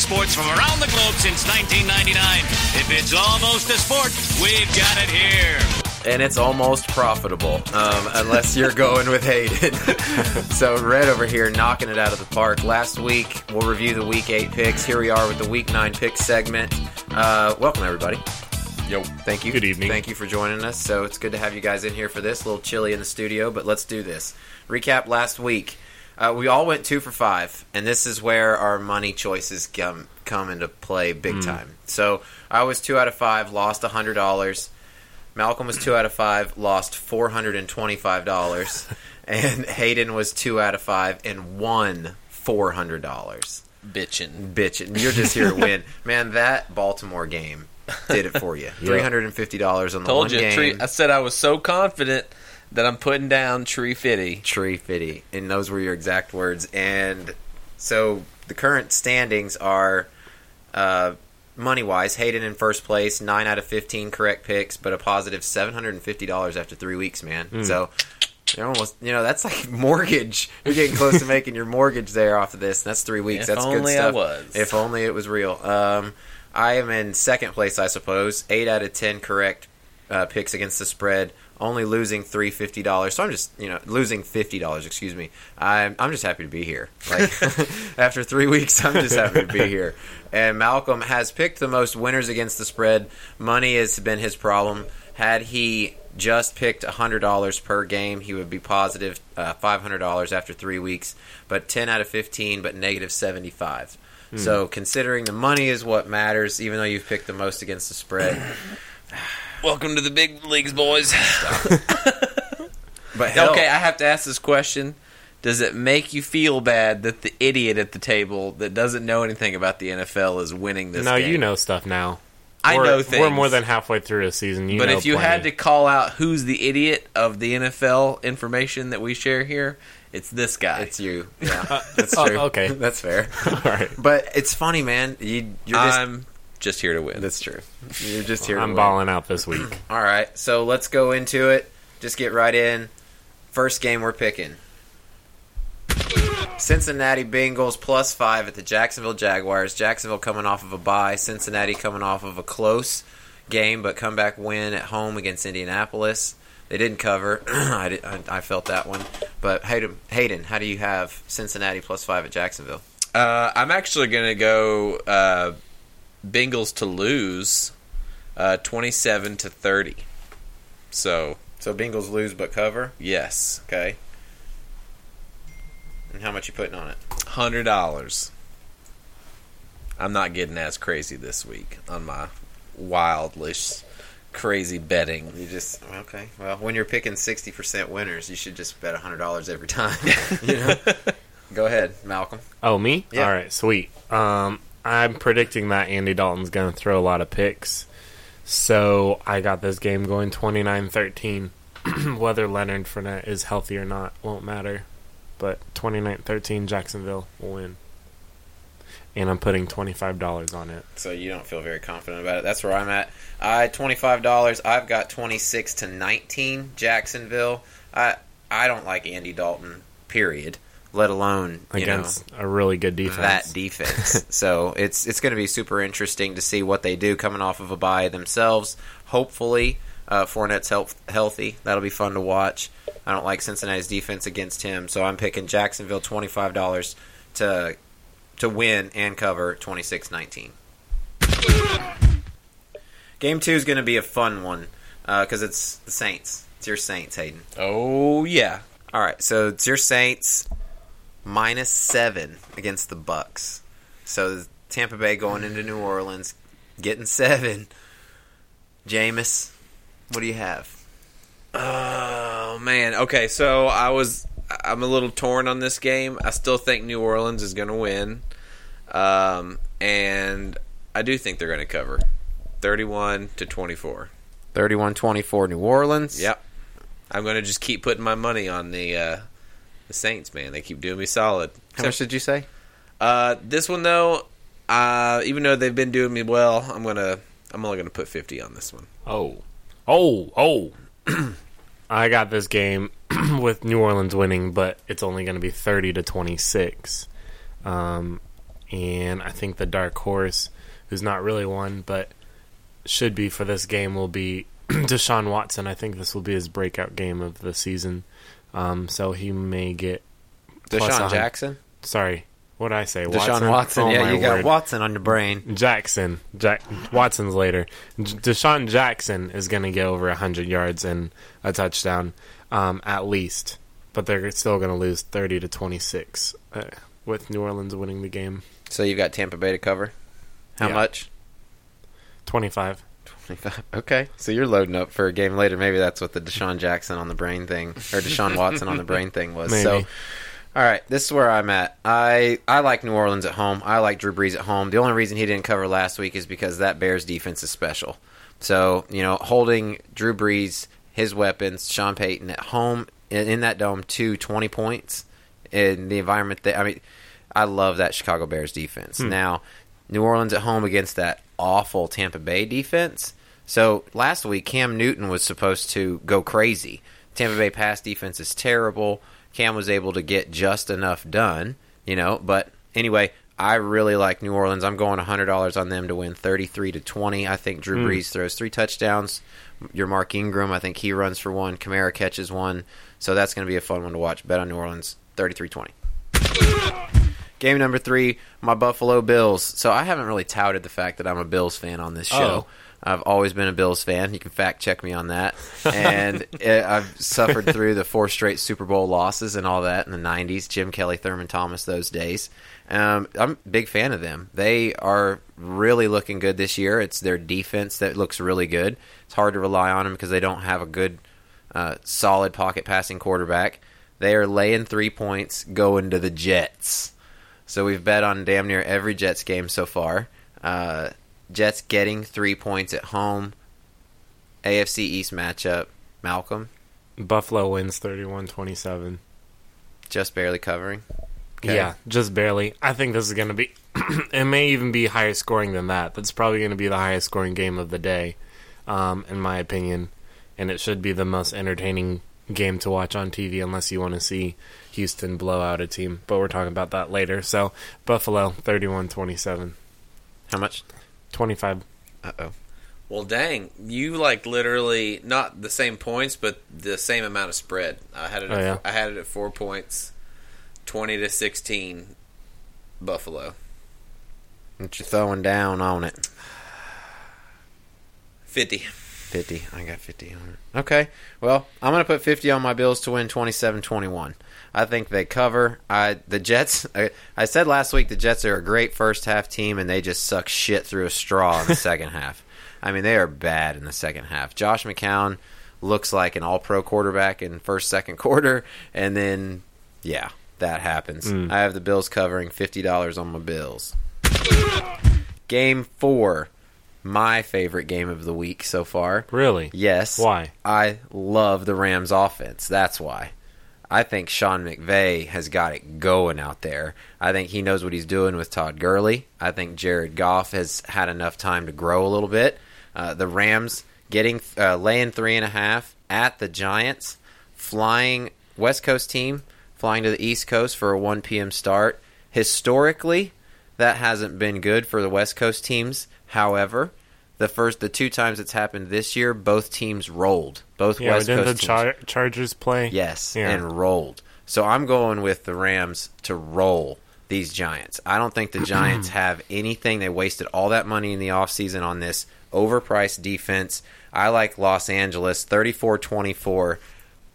Sports from around the globe since 1999. If it's almost a sport, we've got it here. And it's almost profitable, um, unless you're going with Hayden. so Red over here knocking it out of the park. Last week we'll review the Week Eight picks. Here we are with the Week Nine pick segment. Uh, welcome everybody. Yo. Thank you. Good evening. Thank you for joining us. So it's good to have you guys in here for this. A little chilly in the studio, but let's do this. Recap last week. Uh, we all went two for five, and this is where our money choices come come into play big Hmm. time. So I was two out of five, lost hundred dollars. Malcolm was two out of five, lost four hundred and twenty-five dollars, and Hayden was two out of five and won four hundred dollars. bitching. Bitchin', you're just here to win, man. That Baltimore game did it for you. Three hundred and fifty dollars on the Told one you, game. tree, I said I was so confident that I'm putting down Tree Fitty. tree fitty, and those were your exact words. And so the current standings are uh, money wise, Hayden in first place, nine out of fifteen correct picks, but a positive seven hundred and fifty dollars after three weeks, man. So. You're almost, you know, that's like mortgage. You're getting close to making your mortgage there off of this. That's three weeks. If that's only good I stuff. was. If only it was real. Um, I am in second place, I suppose. Eight out of ten correct uh, picks against the spread. Only losing three fifty dollars. So I'm just, you know, losing fifty dollars. Excuse me. I'm I'm just happy to be here. Like after three weeks, I'm just happy to be here. And Malcolm has picked the most winners against the spread. Money has been his problem. Had he just picked hundred dollars per game, he would be positive uh, five hundred dollars after three weeks. But ten out of fifteen, but negative seventy five. So considering the money is what matters, even though you've picked the most against the spread. Welcome to the big leagues, boys. But hell, okay, I have to ask this question. Does it make you feel bad that the idiot at the table that doesn't know anything about the NFL is winning this no, game? you know stuff now. I We're- know things. We're more than halfway through a season. You but know if you plenty. had to call out who's the idiot of the NFL information that we share here, it's this guy. it's you. Yeah, uh, that's oh, true. okay. that's fair. all right, But it's funny, man. You, you're just. I'm just here to win. that's true. You're just here. to win. I'm win. balling out this week. All right, so let's go into it. Just get right in. First game we're picking. Cincinnati Bengals plus five at the Jacksonville Jaguars. Jacksonville coming off of a bye. Cincinnati coming off of a close game, but comeback win at home against Indianapolis. They didn't cover. I, did, I, I felt that one. But Hayden, Hayden, how do you have Cincinnati plus five at Jacksonville? Uh, I'm actually going to go uh, Bengals to lose, uh, 27 to 30. So So Bengals lose but cover. yes, Okay. And how much you putting on it? hundred dollars. I'm not getting as crazy this week on my wildlish, crazy betting. You just okay. Well, when you're picking sixty percent winners, you should just bet hundred dollars every time. you know? Go ahead, Malcolm. Oh, me? Yeah. All right, sweet. Um, I'm predicting that Andy Dalton's going to throw a lot of picks. So I got this game going 29 13. Whether Leonard Fournette is healthy or not won't matter. But 29 13, Jacksonville will win. And I'm putting $25 on it. So you don't feel very confident about it. That's where I'm at. I twenty five dollars. I've got twenty six to nineteen. Jacksonville. I I don't like Andy Dalton. Period. Let alone you know, Against a really good defense. that defense. so it's it's going to be super interesting to see what they do coming off of a bye themselves. Hopefully, uh, Fournette's health, healthy. That'll be fun to watch. I don't like Cincinnati's defense against him, so I'm picking Jacksonville twenty five dollars to to win and cover 26-19. Game two is going to be a fun one because it's the Saints. It's your Saints, Hayden. Oh yeah, All right, so it's your Saints minus seven against the Bucks. So Tampa Bay going into New Orleans, getting seven. Jameis, what do you have? Oh man. Okay, so I was I'm a little torn on this game. I still think New Orleans is going to win. Um and I do think they're going to cover 31 to 24. 31-24 New Orleans. Yep. I'm going to just keep putting my money on the uh, the Saints, man. They keep doing me solid. How much did you say? Uh, this one though, uh, even though they've been doing me well, I'm gonna I'm only gonna put 50 on this one. Oh, oh, oh! I got this game with New Orleans winning, but it's only going to be thirty to twenty six. Um, and I think the dark horse, who's not really one, but should be for this game, will be Deshaun Watson. I think this will be his breakout game of the season. Um, so he may get DeSean Jackson. Sorry, what did I say? Deshaun Watson. Oh, yeah, you got word. Watson on your brain. Jackson, Jack Watson's later. J- DeSean Jackson is going to get over hundred yards and a touchdown, um, at least. But they're still going to lose thirty to twenty six, uh, with New Orleans winning the game So you've got Tampa Bay to cover. How Yeah. much? twenty five. 25. Okay, so you're loading up for a game later. Maybe that's what the DeSean Jackson on the brain thing, or Deshaun Watson on the brain thing was. Maybe. So, all right, this is where I'm at. I I like New Orleans at home. I like Drew Brees at home. The only reason he didn't cover last week is because that Bears defense is special. So you know, holding Drew Brees, his weapons, Sean Payton at home in, in that dome to 20 points in the environment that I mean, I love that Chicago Bears defense. Hmm. Now, New Orleans at home against that awful Tampa Bay defense. So last week, Cam Newton was supposed to go crazy. Tampa Bay pass defense is terrible. Cam was able to get just enough done, you know. But anyway, I really like New Orleans. I'm going $100 on them to win 33 to 20. I think Drew hmm. Brees throws three touchdowns. Your Mark Ingram, I think he runs for one. Kamara catches one. So that's going to be a fun one to watch. Bet on New Orleans 33 20. Game number three, my Buffalo Bills. So I haven't really touted the fact that I'm a Bills fan on this show. Oh. I've always been a Bills fan. You can fact check me on that. And it, I've suffered through the four straight Super Bowl losses and all that in the '90s. Jim Kelly, Thurman Thomas, those days. Um, I'm a big fan of them. They are really looking good this year. It's their defense that looks really good. It's hard to rely on them because they don't have a good, uh, solid pocket passing quarterback. They are laying three points going to the Jets. So we've bet on damn near every Jets game so far. Uh, Jets getting three points at home. AFC East matchup. Malcolm Buffalo wins 31-27. just barely covering. Okay. Yeah, just barely. I think this is going to be. it may even be higher scoring than that. That's probably going to be the highest scoring game of the day, um, in my opinion. And it should be the most entertaining game to watch on TV, unless you want to see Houston blow out a team. But we're talking about that later. So Buffalo 31-27, How much? 25. Uh oh. Well, dang, you like literally not the same points, but the same amount of spread. I had it. Oh, at, yeah? I had it at four points, twenty to sixteen, Buffalo. What you throwing down on it? Fifty. 50. I got 50 on it. Okay. Well, I'm going to put 50 on my Bills to win 27-21. I think they cover. I the Jets I, I said last week the Jets are a great first half team and they just suck shit through a straw in the second half. I mean, they are bad in the second half. Josh McCown looks like an all-pro quarterback in first second quarter and then yeah, that happens. Hmm. I have the Bills covering $50 on my Bills. Game 4. My favorite game of the week so far. Really? Yes. Why? I love the Rams offense. That's why. I think Sean McVay has got it going out there. I think he knows what he's doing with Todd Gurley. I think Jared Goff has had enough time to grow a little bit. Uh, the Rams getting uh, laying three and a half at the Giants, flying West Coast team flying to the East Coast for a 1 p.m. start. Historically, that hasn't been good for the West Coast teams. However, the first the two times it's happened this year, both teams rolled. Both Yeah, West Coast the teams, Char- Chargers play? yes, Yeah. and rolled. So I'm going with the Rams to roll these Giants. I don't think the Giants have anything. They wasted all that money in the offseason on this overpriced defense. I like Los Angeles 34-24,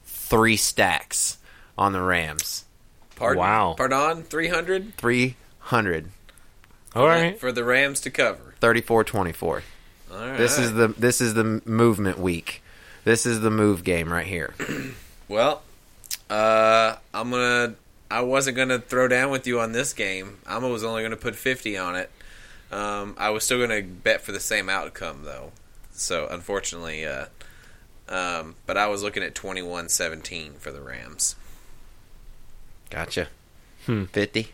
three stacks on the Rams. Pardon, Wow. Pardon, three hundred 300 All right. for the Rams to cover. 34-24. All right. This is the this is the movement week. This is the move game right here. well. Uh, I'm gonna. I wasn't gonna throw down with you on this game. I was only gonna put fifty on it. Um, I was still gonna bet for the same outcome though. So unfortunately, uh, um, but I was looking at 21-17 for the Rams. Gotcha. Hmm. 50.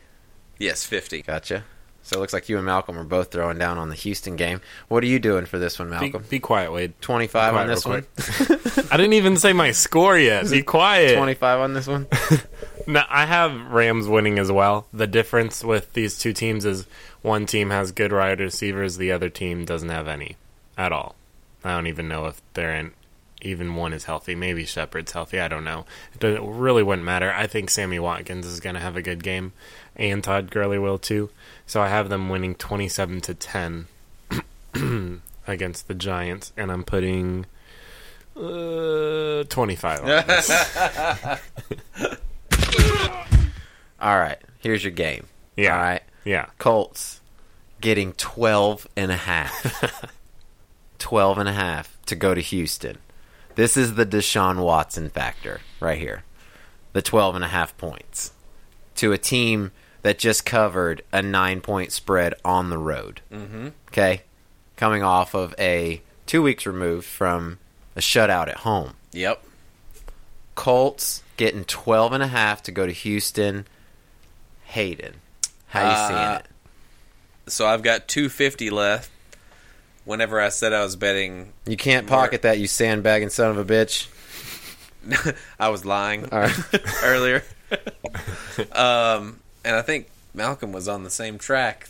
Yes, 50. Gotcha. So it looks like you and Malcolm are both throwing down on the Houston game. What are you doing for this one, Malcolm? be quiet, Wade. 25 on this one? I didn't even say my score yet. Be quiet. 25 on this one? No, I have Rams winning as well. The difference with these two teams is one team has good wide receivers, the other team doesn't have any at all. I don't even know if they're in. Even one is healthy. Maybe Shepard's healthy. I don't know. It really wouldn't matter. I think Sammy Watkins is going to have a good game, and Todd Gurley will too. So I have them winning twenty-seven to ten against the Giants, and I'm putting uh, twenty-five. All right. Here's your game. Yeah. All right. Yeah. Colts getting 12 and a half. 12 and a half to go to Houston. This is the Deshaun Watson factor right here. The 12 and a half points to a team that just covered a 9-point spread on the road. Mm-hmm. Okay? Coming off of a 2 weeks removed from a shutout at home. Yep. Colts getting 12 and a half to go to Houston. Hayden, how you seeing Uh, it? So I've got 250 left. Whenever I said I was betting, You can't pocket that, you sandbagging son of a bitch. I was lying All right. earlier. um, and I think Malcolm was on the same track.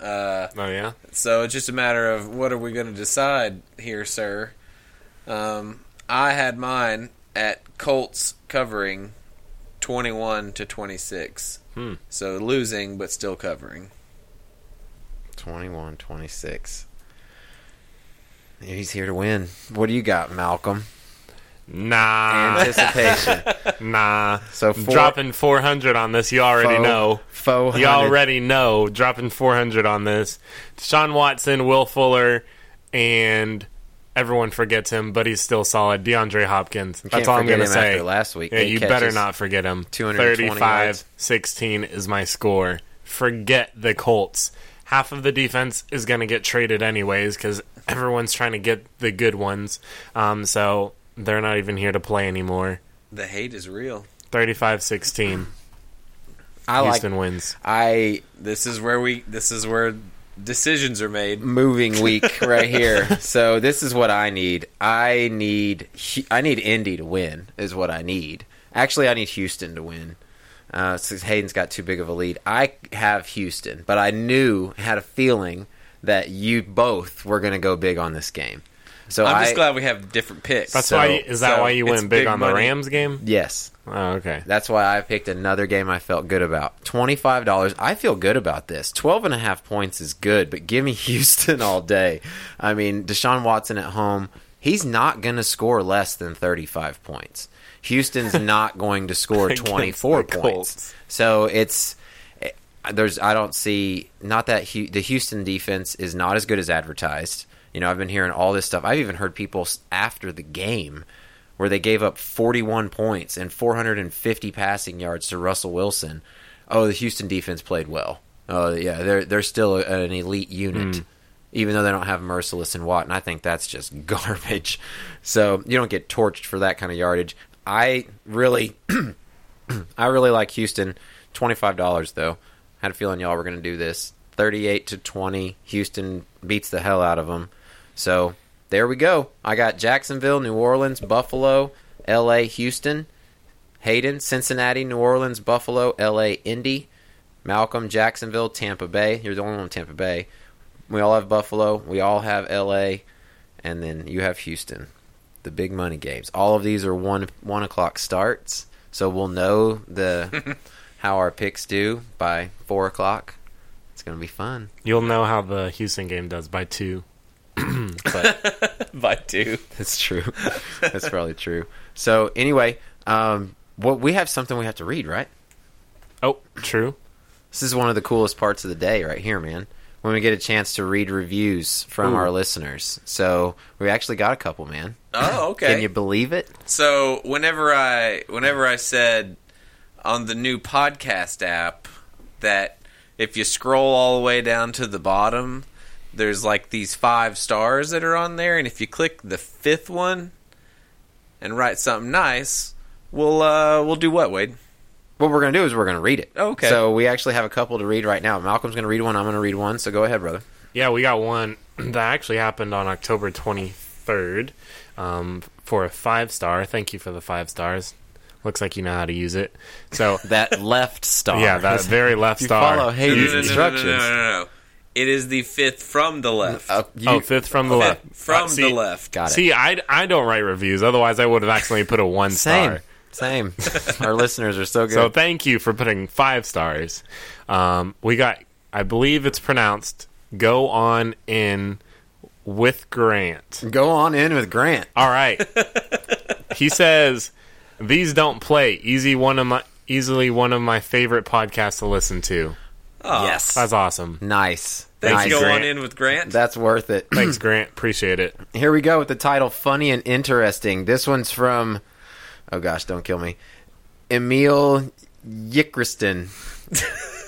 Uh, Oh yeah. so it's just a matter of what are we going to decide here, sir? Um, I had mine at Colts covering 21 to 26. Hmm. So losing, but still covering. 21 26. He's here to win. What do you got, Malcolm? Nah, Anticipation. nah. So four- dropping 400 on this, you already know. Faux You already know. Dropping 400 on this. Deshaun Watson, Will Fuller, and everyone forgets him, but he's still solid. DeAndre Hopkins. That's all I'm going to say. last week. Yeah, you better not forget him. 220 35 yards. 16 is my score. Forget the Colts. Half of the defense is going to get traded anyways because everyone's trying to get the good ones. Um, so they're not even here to play anymore. The hate is real. 35 16. I like. Houston wins. I This is where we. This is where decisions are made. moving week right here. So this is what I need. I need. I need Indy to win. Is what I need. Actually, I need Houston to win. Uh, since Hayden's got too big of a lead, I have Houston, but I knew had a feeling that you both were going to go big on this game. So I'm just I, glad we have different picks. That's So- why. Is that so why you went big, big on the. Rams game? Yes, Oh, okay. That's why I picked another game I felt good about. $25. I feel good about this. 12 and a half points is good, but give me Houston all day. I mean, Deshaun Watson at home, he's not going to score less than 35 points. Houston's not going to score 24 points. So it's eh, there's I don't see not that the Houston defense is not as good as advertised. You know, I've been hearing all this stuff. I've even heard people after the game where they gave up 41 points and 450 passing yards to Russell Wilson. Oh, the Houston defense played well. Oh, yeah, they're they're still a- an elite unit. Even though they don't have Mercilus and Watt, and I think that's just garbage. So you don't get torched for that kind of yardage. I really, I really like Houston. Twenty five dollars though. Had a feeling y'all were going to do this. Thirty eight to twenty. Houston beats the hell out of them. So there we go. I got Jacksonville, New Orleans, Buffalo, L.A., Houston, Hayden, Cincinnati, New Orleans, Buffalo, L.A., Indy, Malcolm, Jacksonville, Tampa Bay. You're the only one in Tampa Bay. We all have Buffalo. We all have L.A., and then you have Houston. The big money games. All of these are one one o'clock starts, so we'll know the how our picks do by four o'clock. It's gonna be fun. You'll know how the Houston game does by two. but by two. That's true. That's probably true. So anyway, um, what we have something we have to read, right? oh, true. This is one of the coolest parts of the day, right here, man. When we get a chance to read reviews from Ooh. our listeners. So we actually got a couple, man. Oh, okay. Can you believe it? So whenever I whenever I said on the new podcast app that if you scroll all the way down to the bottom, there's like these five stars that are on there, and if you click the fifth one and write something nice, we'll uh, we'll do what, Wade? What we're going to do is we're going to read it. Okay. So we actually have a couple to read right now. Malcolm's going to read one. I'm going to read one. So go ahead, brother. Yeah, we got one that actually happened on October 23rd um, for a five star. Thank you for the five stars. Looks like you know how to use it. So, That left star. yeah, that very left You star. follow Hayden's no, no, no, instructions. No, no, no, no. It is the fifth from the left. Uh, you- oh, fifth from the left. from Uh, see- the left. got it. See, I, I don't write reviews. Otherwise, I would have accidentally put a one Same. star. Same. Our listeners are so good. So thank you for putting five stars. Um, we got, I believe it's pronounced "Go on in with Grant." go on in with Grant. All right. he says these don't play. Easy one of my easily one of my favorite podcasts to listen to. Oh, yes. That's awesome. Nice. Thanks, nice. go Grant. on in with Grant. That's worth it. Thanks, Grant. Appreciate it. Here we go with the title Funny and Interesting. This one's from, oh gosh, don't kill me. Emil Yikriston.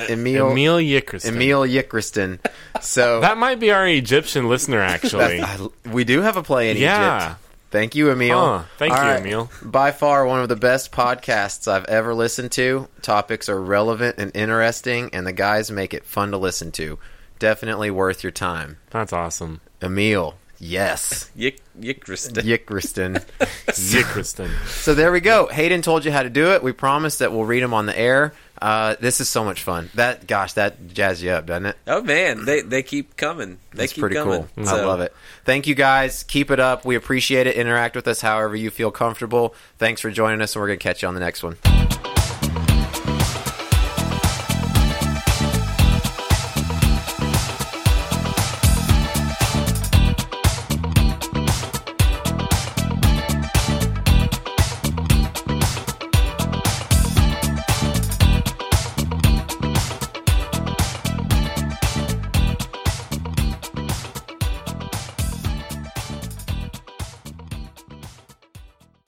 Emil, Emil Yickerson. Emil Yikriston. So That might be our Egyptian listener, actually. I- we do have a play in Yeah. Egypt. Thank you, Emil. Huh. Thank All you, right. Emil. By far, one of the best podcasts I've ever listened to. Topics are relevant and interesting, and the guys make it fun to listen to. Definitely worth your time. That's awesome. Emil, yes. Yick, Yickrist. Yikriston. Yickerson. So there we go. Hayden told you how to do it. We promise that we'll read them on the air. Uh, this is so much fun. That gosh, that jazz you up, doesn't it? Oh man, they they keep coming. They That's keep pretty coming. cool. I love it. Thank you guys. Keep it up. We appreciate it. Interact with us however you feel comfortable. Thanks for joining us, and we're gonna catch you on the next one.